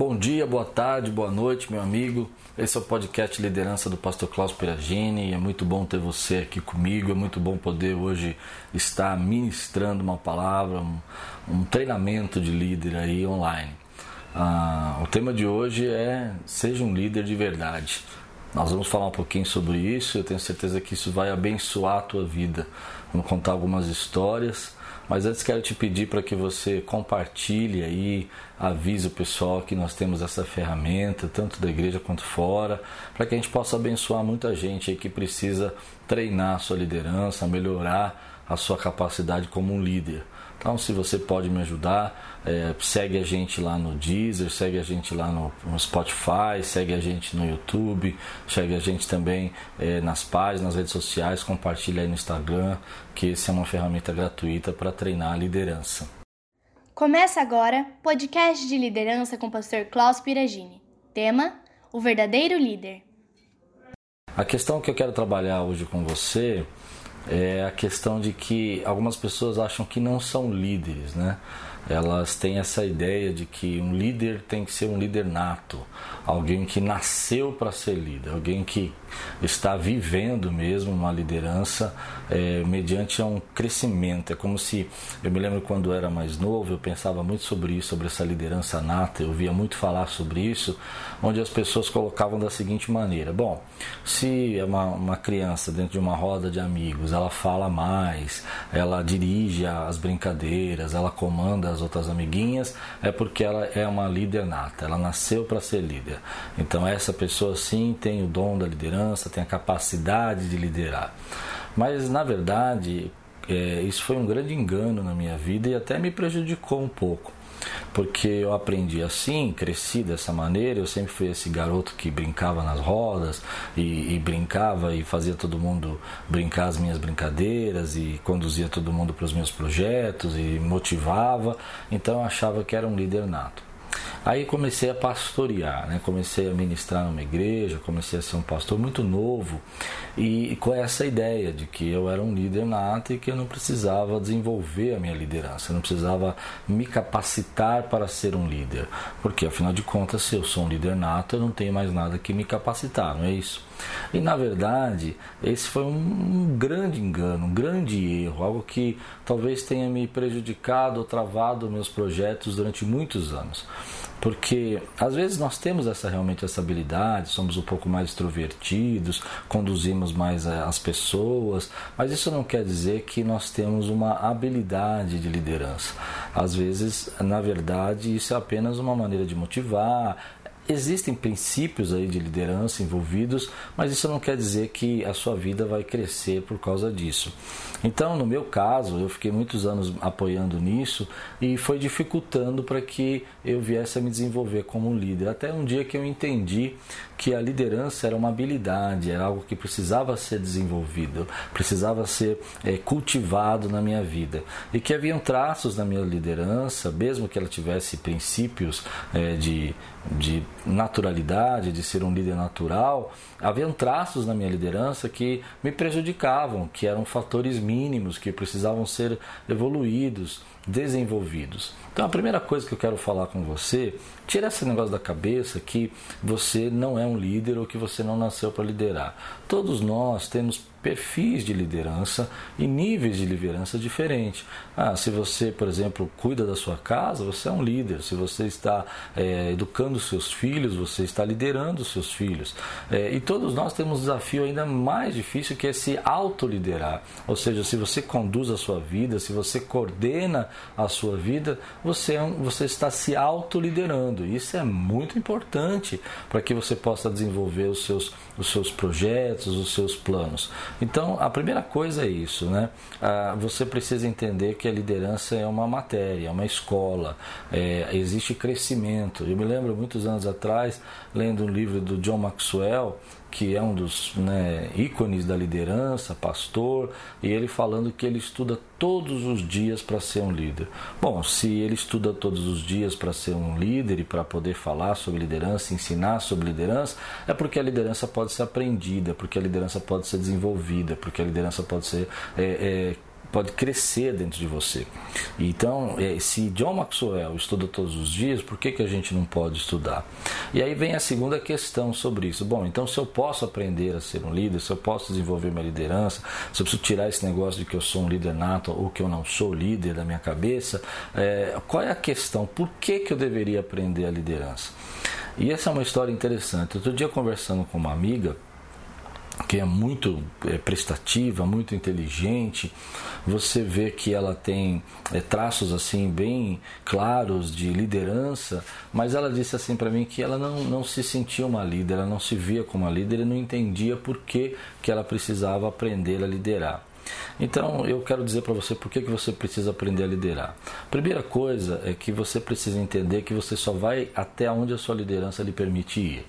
Bom dia, boa tarde, boa noite, meu amigo. Esse é o podcast Liderança do Pastor Klaus Piragini. É muito bom ter você aqui comigo. É muito bom poder hoje estar ministrando uma palavra, um, um treinamento de líder aí online. Ah, o tema de hoje é Seja um líder de verdade. Nós vamos falar um pouquinho sobre isso. Eu tenho certeza que isso vai abençoar a tua vida. Vamos contar algumas histórias mas antes quero te pedir para que você compartilhe aí, avise o pessoal que nós temos essa ferramenta, tanto da igreja quanto fora, para que a gente possa abençoar muita gente aí que precisa treinar a sua liderança, melhorar a sua capacidade como um líder. Então, se você pode me ajudar, é, segue a gente lá no Deezer, segue a gente lá no, no, Spotify, segue a gente no YouTube, segue a gente também é, nas páginas, nas redes sociais, compartilha aí no Instagram, que esse é uma ferramenta gratuita para treinar a liderança. Começa agora podcast de liderança com o pastor Klaus Piragini. Tema: O verdadeiro líder. A questão que eu quero trabalhar hoje com você é a questão de que algumas pessoas acham que não são líderes, né? Elas têm essa ideia de que um líder tem que ser um líder nato, alguém que nasceu para ser líder, alguém que está vivendo mesmo uma liderança é, mediante um crescimento. É como se eu me lembro quando era mais novo, eu pensava muito sobre isso, sobre essa liderança nata. Eu via muito falar sobre isso, onde as pessoas colocavam da seguinte maneira: bom, se é uma, uma criança dentro de uma roda de amigos, ela fala mais, ela dirige as brincadeiras, ela comanda as outras amiguinhas, é porque ela é uma líder nata. Ela nasceu para ser líder. Então essa pessoa sim tem o dom da liderança, tem a capacidade de liderar. Mas na verdade, é, isso foi um grande engano na minha vida e até me prejudicou um pouco. Porque eu aprendi assim, cresci dessa maneira. Eu sempre fui esse garoto que brincava nas rodas e, e brincava e fazia todo mundo brincar as minhas brincadeiras e conduzia todo mundo para os meus projetos e motivava. Então eu achava que era um líder nato. Aí comecei a pastorear, né? comecei a ministrar numa igreja, comecei a ser um pastor muito novo e com essa ideia de que eu era um líder nato e que eu não precisava desenvolver a minha liderança, eu não precisava me capacitar para ser um líder, porque afinal de contas, se eu sou um líder nato, eu não tenho mais nada que me capacitar, não é isso? E na verdade, esse foi um grande engano, um grande erro, algo que talvez tenha me prejudicado ou travado meus projetos durante muitos anos. Porque às vezes nós temos essa realmente essa habilidade, somos um pouco mais extrovertidos, conduzimos mais eh, as pessoas, mas isso não quer dizer que nós temos uma habilidade de liderança. Às vezes, na verdade, isso é apenas uma maneira de motivar, Existem princípios aí de liderança envolvidos, mas isso não quer dizer que a sua vida vai crescer por causa disso. Então, no meu caso, eu fiquei muitos anos apoiando nisso e foi dificultando para que eu viesse a me desenvolver como líder. Até um dia que eu entendi que a liderança era uma habilidade, era algo que precisava ser desenvolvido, precisava ser é, cultivado na minha vida. E que haviam traços na minha liderança, mesmo que ela tivesse princípios é, de de naturalidade, de ser um líder natural, haviam traços na minha liderança que me prejudicavam, que eram fatores mínimos, que precisavam ser evoluídos, desenvolvidos. Então a primeira coisa que eu quero falar com você, tira esse negócio da cabeça que você não é um líder ou que você não nasceu para liderar. Todos nós temos perfis de liderança e níveis de liderança diferentes. Ah, se você, por exemplo, cuida da sua casa, você é um líder. Se você está é, educando seus filhos, você está liderando seus filhos. É, e todos nós temos um desafio ainda mais difícil que é se autoliderar. Ou seja, se você conduz a sua vida, se você coordena a sua vida, você, é você está se autoliderando. Isso é muito importante para que você possa desenvolver os seus, os seus projetos, os seus planos. Então, a primeira coisa é isso, né? Ah, você precisa entender que a liderança é uma matéria, é uma escola, é, existe crescimento. Eu me lembro muitos anos atrás, lendo um livro do John Maxwell, que é um dos né, ícones da liderança, pastor, e ele falando que ele estuda todos os dias para ser um líder. Bom, se ele estuda todos os dias para ser um líder e para poder falar sobre liderança, ensinar sobre liderança, é porque a liderança pode ser aprendida, porque a liderança pode ser desenvolvida, porque a liderança pode ser é, é, pode crescer dentro de você. Então, é, se John Maxwell estuda todos os dias, por que, que a gente não pode estudar? E aí vem a segunda questão sobre isso. Bom, então se eu posso aprender a ser um líder, se eu posso desenvolver minha liderança, se eu preciso tirar esse negócio de que eu sou um líder nato ou que eu não sou líder da minha cabeça, é, qual é a questão? Por que, que eu deveria aprender a liderança? E essa é uma história interessante. Outro dia conversando com uma amiga, que é muito é, prestativa, muito inteligente. Você vê que ela tem é, traços assim bem claros de liderança, mas ela disse assim para mim que ela não, não se sentia uma líder, ela não se via como uma líder e não entendia por que, que ela precisava aprender a liderar. Então eu quero dizer para você por que, que você precisa aprender a liderar. Primeira coisa é que você precisa entender que você só vai até onde a sua liderança lhe permite ir.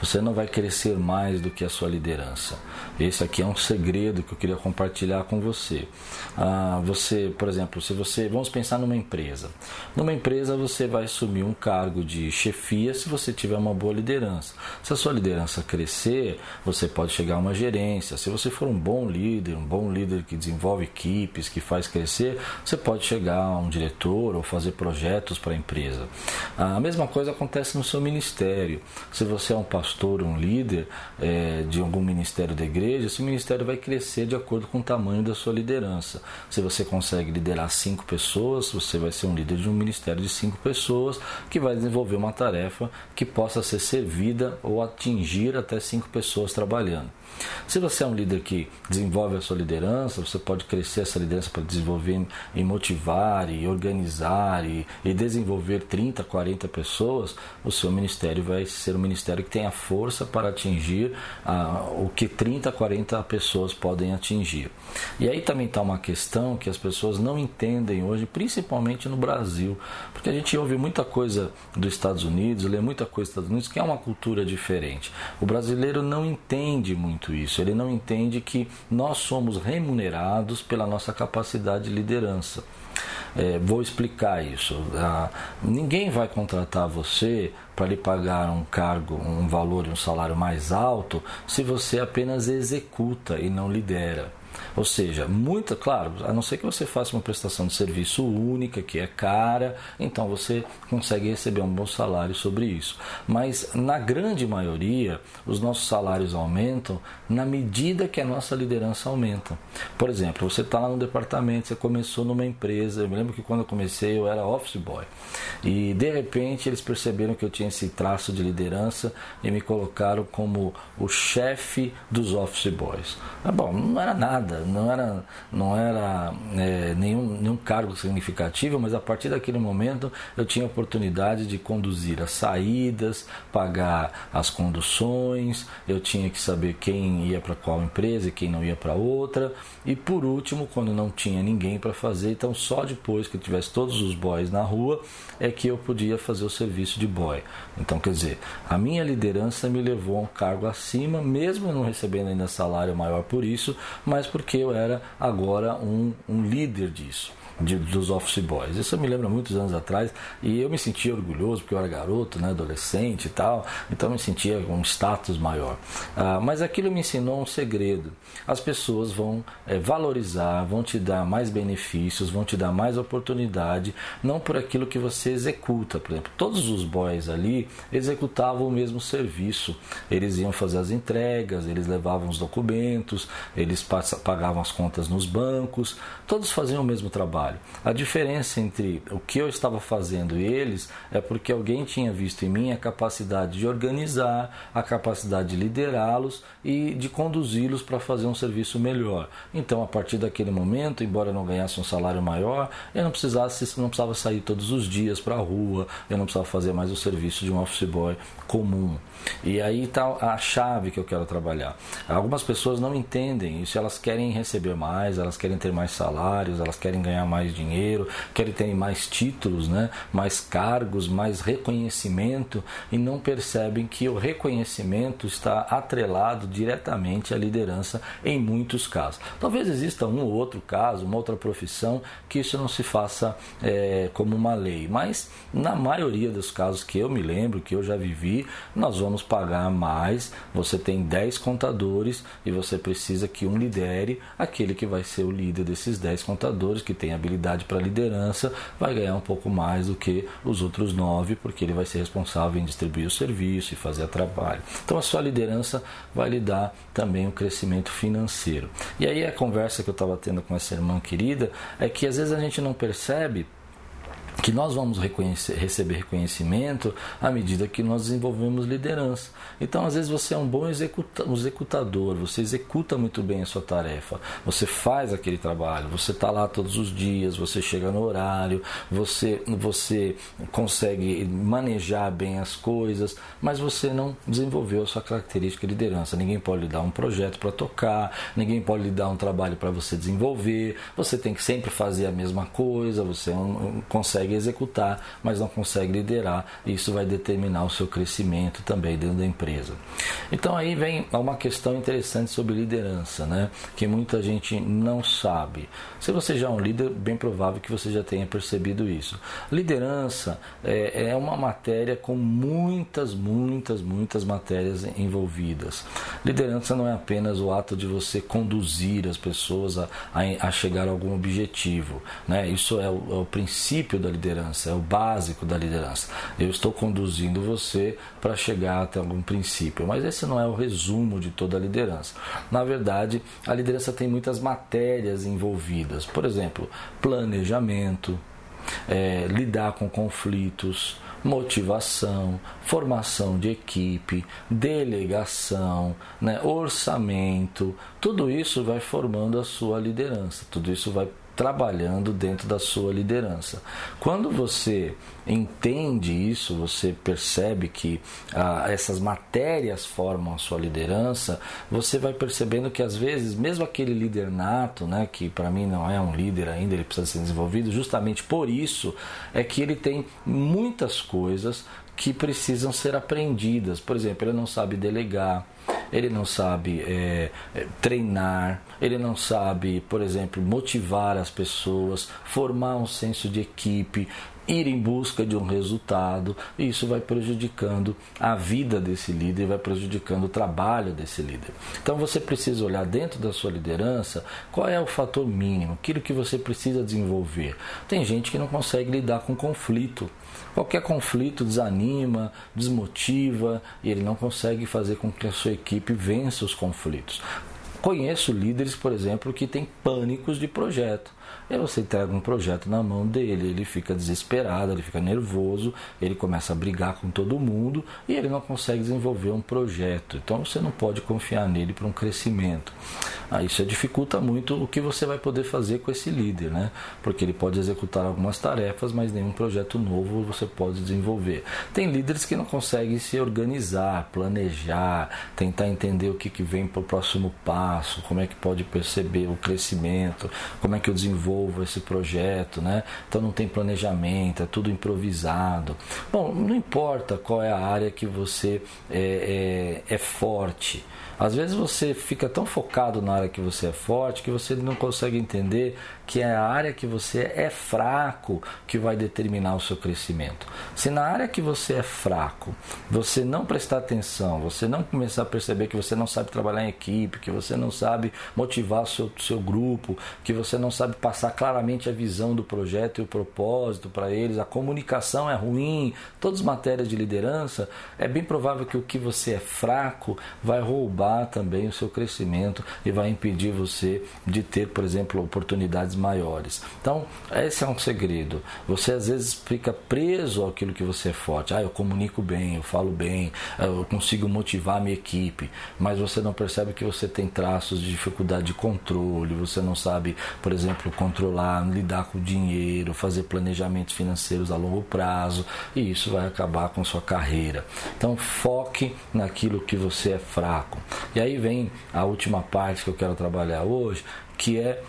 Você não vai crescer mais do que a sua liderança. Esse aqui é um segredo que eu queria compartilhar com você. Ah, você, por exemplo, se você, vamos pensar numa empresa. Numa empresa você vai assumir um cargo de chefia se você tiver uma boa liderança. Se a sua liderança crescer, você pode chegar a uma gerência. Se você for um bom líder, um bom líder que desenvolve equipes, que faz crescer, você pode chegar a um diretor ou fazer projetos para a empresa. A mesma coisa acontece no seu ministério. Se você é um pastor, um líder é, de algum ministério da igreja, esse ministério vai crescer de acordo com o tamanho da sua liderança. Se você consegue liderar cinco pessoas, você vai ser um líder de um ministério de cinco pessoas que vai desenvolver uma tarefa que possa ser servida ou atingir até cinco pessoas trabalhando. Se você é um líder que desenvolve a sua liderança, você pode crescer essa liderança para desenvolver e motivar e organizar e, e desenvolver 30, 40 pessoas, o seu ministério vai ser um ministério que tem a força para atingir ah, o que 30, 40 pessoas podem atingir. E aí também está uma questão que as pessoas não entendem hoje, principalmente no Brasil, porque a gente ouve muita coisa dos Estados Unidos, lê muita coisa dos Estados Unidos, que é uma cultura diferente. O brasileiro não entende muito isso, ele não entende que nós somos remunerados pela nossa capacidade de liderança. É, vou explicar isso. Ah, ninguém vai contratar você para lhe pagar um cargo, um valor e um salário mais alto se você apenas executa e não lidera. Ou seja, muita, claro, a não ser que você faça uma prestação de serviço única, que é cara, então você consegue receber um bom salário sobre isso. Mas na grande maioria, os nossos salários aumentam na medida que a nossa liderança aumenta. Por exemplo, você está lá no departamento, você começou numa empresa. Eu me lembro que quando eu comecei eu era office boy. E de repente eles perceberam que eu tinha esse traço de liderança e me colocaram como o chefe dos office boys. Ah, bom, não era nada, não era, não era é, nenhum, nenhum cargo significativo, mas a partir daquele momento eu tinha a oportunidade de conduzir as saídas, pagar as conduções, eu tinha que saber quem ia para qual empresa e quem não ia para outra. E por último, quando não tinha ninguém para fazer, então só depois que eu tivesse todos os boys na rua é que eu podia fazer o serviço de boy. Então, quer dizer, a minha liderança me levou a um cargo acima, mesmo não recebendo ainda salário maior por isso, mas porque eu era agora um, um líder disso de, dos office boys. Isso me lembro muitos anos atrás e eu me sentia orgulhoso porque eu era garoto, né, adolescente e tal, então eu me sentia com um status maior. Ah, mas aquilo me ensinou um segredo. As pessoas vão é, valorizar, vão te dar mais benefícios, vão te dar mais oportunidade, não por aquilo que você executa. Por exemplo, todos os boys ali executavam o mesmo serviço. Eles iam fazer as entregas, eles levavam os documentos, eles pagavam as contas nos bancos, todos faziam o mesmo trabalho trabalho. A diferença entre o que eu estava fazendo e eles é porque alguém tinha visto em mim a capacidade de organizar, a capacidade de liderá-los e de conduzi-los para fazer um serviço melhor. Então, a partir daquele momento, embora eu não ganhasse um salário maior, eu não precisasse, não precisava sair todos os dias para a rua, eu não precisava fazer mais o serviço de um office boy comum. E aí está a chave que eu quero trabalhar. Algumas pessoas não entendem isso, elas querem receber mais, elas querem ter mais salários, elas querem ganhar mais dinheiro, querem ter mais títulos, né? mais cargos, mais reconhecimento e não percebem que o reconhecimento está atrelado diretamente à liderança em muitos casos. Talvez exista um ou outro caso, uma outra profissão que isso não se faça é, como uma lei, mas na maioria dos casos que eu me lembro, que eu já vivi, nós vamos pagar mais. Você tem 10 contadores e você precisa que um lidere, aquele que vai ser o líder desses 10 contadores, que tem para liderança, vai ganhar um pouco mais do que os outros 9, porque ele vai ser responsável em distribuir o serviço e fazer trabalho. Então a sua liderança vai lhe dar também um crescimento financeiro. E aí a conversa que eu estava tendo com essa irmã querida é que às vezes a gente não percebe que nós vamos receber reconhecimento à medida que nós desenvolvemos liderança. Então, às vezes, você é um bom executa executador, você executa muito bem a sua tarefa, você faz aquele trabalho, você está lá todos os dias, você chega no horário, você, você consegue manejar bem as coisas, mas você não desenvolveu a sua característica de liderança. Ninguém pode lhe dar um projeto para tocar, ninguém pode lhe dar um trabalho para você desenvolver, você tem que sempre fazer a mesma coisa, você não consegue consegue executar, mas não consegue liderar, isso vai determinar o seu crescimento também dentro da empresa. Então aí vem uma questão interessante sobre liderança, né? que muita gente não sabe. Se você já é um líder, bem provável que você já tenha percebido isso. Liderança é, é uma matéria com muitas, muitas, muitas matérias envolvidas. Liderança não é apenas o ato de você conduzir as pessoas a, a, a chegar a algum objetivo. Né? Isso é o, é o princípio da liderança, é o básico da liderança. Eu estou conduzindo você para chegar até algum princípio, mas esse não é o resumo de toda a liderança. Na verdade, a liderança tem muitas matérias envolvidas, por exemplo, planejamento, é, lidar com conflitos, motivação, formação de equipe, delegação, né, orçamento, tudo isso vai formando a sua liderança, tudo isso vai trabalhando dentro da sua liderança. Quando você entende isso, você percebe que ah, essas matérias formam a sua liderança, você vai percebendo que às vezes, mesmo aquele líder nato, né, que para mim não é um líder ainda, ele precisa ser desenvolvido, justamente por isso é que ele tem muitas coisas que precisam ser aprendidas. Por exemplo, ele não sabe delegar, ele não sabe é, é, treinar, ele não sabe, por exemplo, motivar as pessoas, formar um senso de equipe, ir em busca de um resultado, e isso vai prejudicando a vida desse líder, vai prejudicando o trabalho desse líder. Então você precisa olhar dentro da sua liderança qual é o fator mínimo, aquilo que você precisa desenvolver. Tem gente que não consegue lidar com conflito. Qualquer conflito desanima, desmotiva e ele não consegue fazer com que a sua equipe vença os conflitos. Conheço líderes, por exemplo, que têm pânicos de projeto. Aí você entrega um projeto na mão dele, ele fica desesperado, ele fica nervoso, ele começa a brigar com todo mundo e ele não consegue desenvolver um projeto. Então você não pode confiar nele para um crescimento. Ah, isso dificulta muito o que você vai poder fazer com esse líder, né? Porque ele pode executar algumas tarefas, mas nenhum projeto novo você pode desenvolver. Tem líderes que não conseguem se organizar, planejar, tentar entender o que, que vem para o próximo passo, como é que pode perceber o crescimento, como é que eu desenvolvo desenvolvo esse projeto, né? Então não tem planejamento, é tudo improvisado. Bom, não importa qual é a área que você é, é, é forte. Às vezes você fica tão focado na área que você é forte que você não consegue entender que é a área que você é fraco que vai determinar o seu crescimento. Se na área que você é fraco, você não prestar atenção, você não começar a perceber que você não sabe trabalhar em equipe, que você não sabe motivar o seu, seu grupo, que você não sabe passar claramente a visão do projeto e o propósito para eles, a comunicação é ruim, todas as matérias de liderança, é bem provável que o que você é fraco vai roubar também o seu crescimento e vai impedir você de ter, por exemplo, oportunidades maiores. Então, esse é um segredo. Você às vezes fica preso àquilo que você é forte. Ah, eu comunico bem, eu falo bem, eu consigo motivar a minha equipe, mas você não percebe que você tem traços de dificuldade de controle, você não sabe, por exemplo, controlar, lidar com o dinheiro, fazer planejamentos financeiros a longo prazo, e isso vai acabar com sua carreira. Então, foque naquilo que você é fraco. E aí vem a última parte que eu quero trabalhar hoje, que é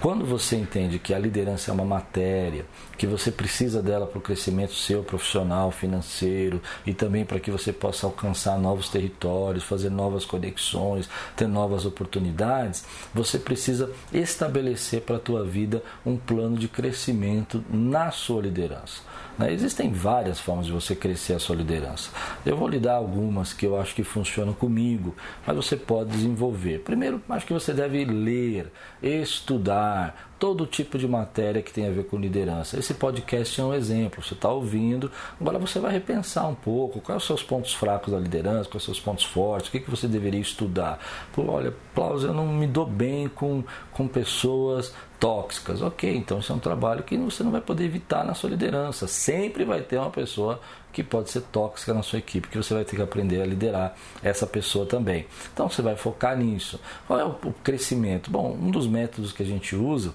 Quando você entende que a liderança é uma matéria, que você precisa dela para o crescimento seu profissional, financeiro e também para que você possa alcançar novos territórios, fazer novas conexões, ter novas oportunidades, você precisa estabelecer para a tua vida um plano de crescimento na sua liderança. Né? Existem várias formas de você crescer a sua liderança. Eu vou lhe dar algumas que eu acho que funcionam comigo, mas você pode desenvolver. Primeiro, acho que você deve ler, estudar, are todo tipo de matéria que tem a ver com liderança. Esse podcast é um exemplo. Você está ouvindo, agora você vai repensar um pouco quais são os seus pontos fracos da liderança, quais são os seus pontos fortes, o que, que você deveria estudar. Pô, olha, Klaus, eu não me dou bem com, com pessoas tóxicas. Ok, então isso é um trabalho que você não vai poder evitar na sua liderança. Sempre vai ter uma pessoa que pode ser tóxica na sua equipe, que você vai ter que aprender a liderar essa pessoa também. Então você vai focar nisso. Qual é o crescimento? Bom, um dos métodos que a gente usa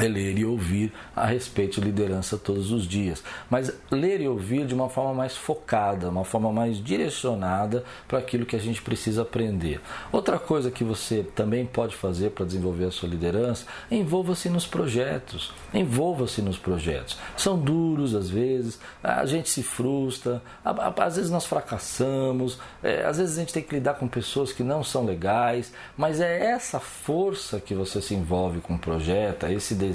é ler e ouvir a respeito de liderança todos os dias. Mas ler e ouvir de uma forma mais focada, uma forma mais direcionada para aquilo que a gente precisa aprender. Outra coisa que você também pode fazer para desenvolver a sua liderança, envolva-se nos projetos. Envolva-se nos projetos. São duros às vezes, a gente se frustra, às vezes nós fracassamos, é, às vezes a gente tem que lidar com pessoas que não são legais, mas é essa força que você se envolve com o projeto, é esse desejo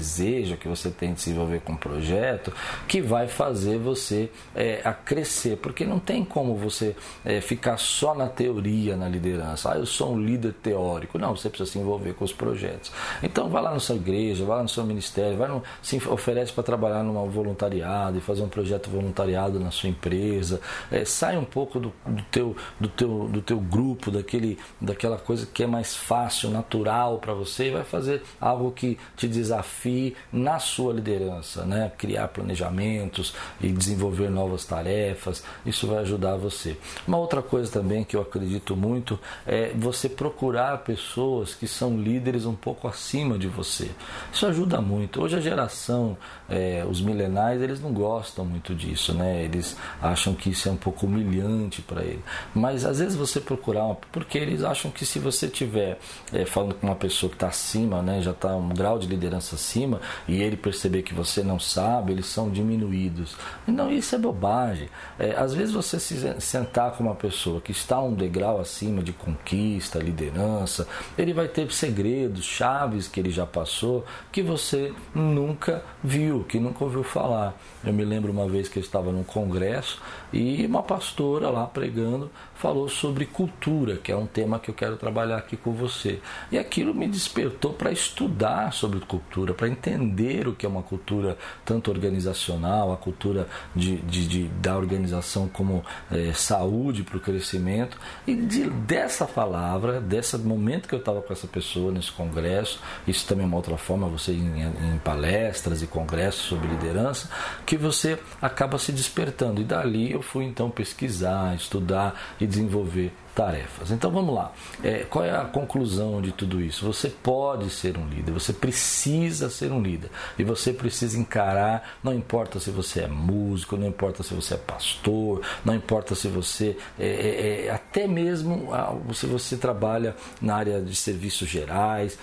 que você tem de se envolver com o projeto, que vai fazer você é, a crescer, porque não tem como você é, ficar só na teoria, na liderança. Ah, eu sou um líder teórico. Não, você precisa se envolver com os projetos. Então, vai lá na sua igreja, vai lá no seu ministério, vai no, se oferece para trabalhar num voluntariado e fazer um projeto voluntariado na sua empresa. É, sai um pouco do, do, teu, do, teu, do teu grupo, daquele, daquela coisa que é mais fácil, natural para você e vai fazer algo que te desafia desafie na sua liderança, né? criar planejamentos e desenvolver novas tarefas, isso vai ajudar você. Uma outra coisa também que eu acredito muito é você procurar pessoas que são líderes um pouco acima de você. Isso ajuda muito. Hoje a geração, é, os milenais, eles não gostam muito disso, né? eles acham que isso é um pouco humilhante para eles. Mas às vezes você procurar, porque eles acham que se você tiver é, falando com uma pessoa que está acima, né, já está um grau de liderança acima e ele perceber que você não sabe, eles são diminuídos. Não, isso é bobagem. É, às vezes você se sentar com uma pessoa que está um degrau acima de conquista, liderança, ele vai ter segredos, chaves que ele já passou que você nunca viu, que nunca ouviu falar. Eu me lembro uma vez que eu estava num congresso e uma pastora lá pregando falou sobre cultura, que é um tema que eu quero trabalhar aqui com você. E aquilo me despertou para estudar sobre cultura, para entender o que é uma cultura tanto organizacional, a cultura de, de, de da organização como é, saúde para o crescimento. E de, dessa palavra, desse momento que eu estava com essa pessoa nesse congresso, isso também é uma outra forma, você em, em palestras e congressos sobre liderança, que você acaba se despertando. E dali eu fui então pesquisar, estudar e desenvolver tarefas. Então vamos lá. É, qual é a conclusão de tudo isso? Você pode ser um líder, você precisa ser um líder. E você precisa encarar, não importa se você é músico, não importa se você é pastor, não importa se você é, é, é até mesmo se você trabalha na área de serviços gerais,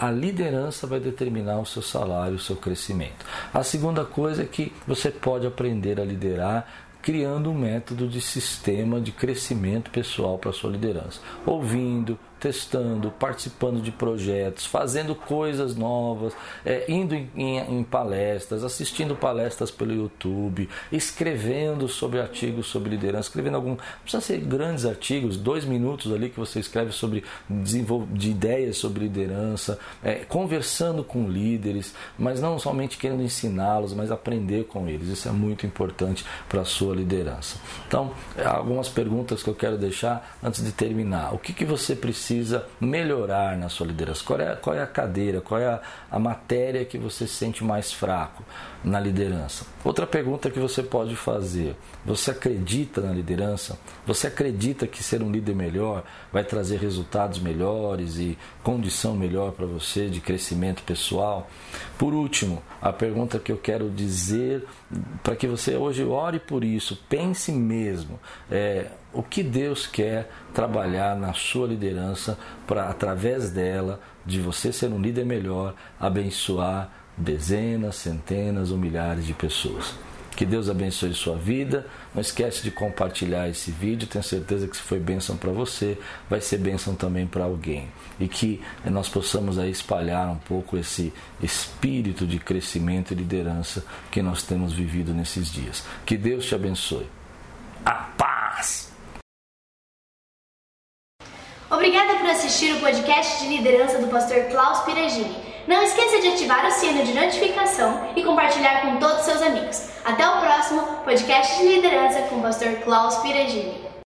a liderança vai determinar o seu salário, o seu crescimento. A segunda coisa é que você pode aprender a liderar criando um método de sistema de crescimento pessoal para sua liderança. Ouvindo, testando, participando de projetos, fazendo coisas novas, é, indo em, em, em, palestras, assistindo palestras pelo YouTube, escrevendo sobre artigos sobre liderança, escrevendo algum. Precisa ser grandes artigos, dois minutos ali que você escreve sobre de ideias sobre liderança, é, conversando com líderes, mas não somente querendo ensiná-los, mas aprender com eles. Isso é muito importante para a sua liderança. Então, algumas perguntas que eu quero deixar antes de terminar. O que, que você precisa precisa melhorar na sua liderança? Qual é, qual é a cadeira, qual é a, a matéria que você se sente mais fraco na liderança? Outra pergunta que você pode fazer: você acredita na liderança? Você acredita que ser um líder melhor vai trazer resultados melhores e condição melhor para você de crescimento pessoal? Por último, a pergunta que eu quero dizer para que você hoje ore por isso, pense mesmo. É, o que Deus quer trabalhar na sua liderança para, através dela, de você ser um líder melhor, abençoar dezenas, centenas ou milhares de pessoas. Que Deus abençoe sua vida. Não esquece de compartilhar esse vídeo. Tenho certeza que se foi bênção para você, vai ser bênção também para alguém. E que nós possamos aí espalhar um pouco esse espírito de crescimento e liderança que nós temos vivido nesses dias. Que Deus te abençoe. A paz! Obrigada por assistir o podcast de liderança do pastor Klaus Piragini. Não esqueça de ativar o sino de notificação e compartilhar com todos os seus amigos. Até o próximo podcast de liderança com o pastor Klaus Piragini.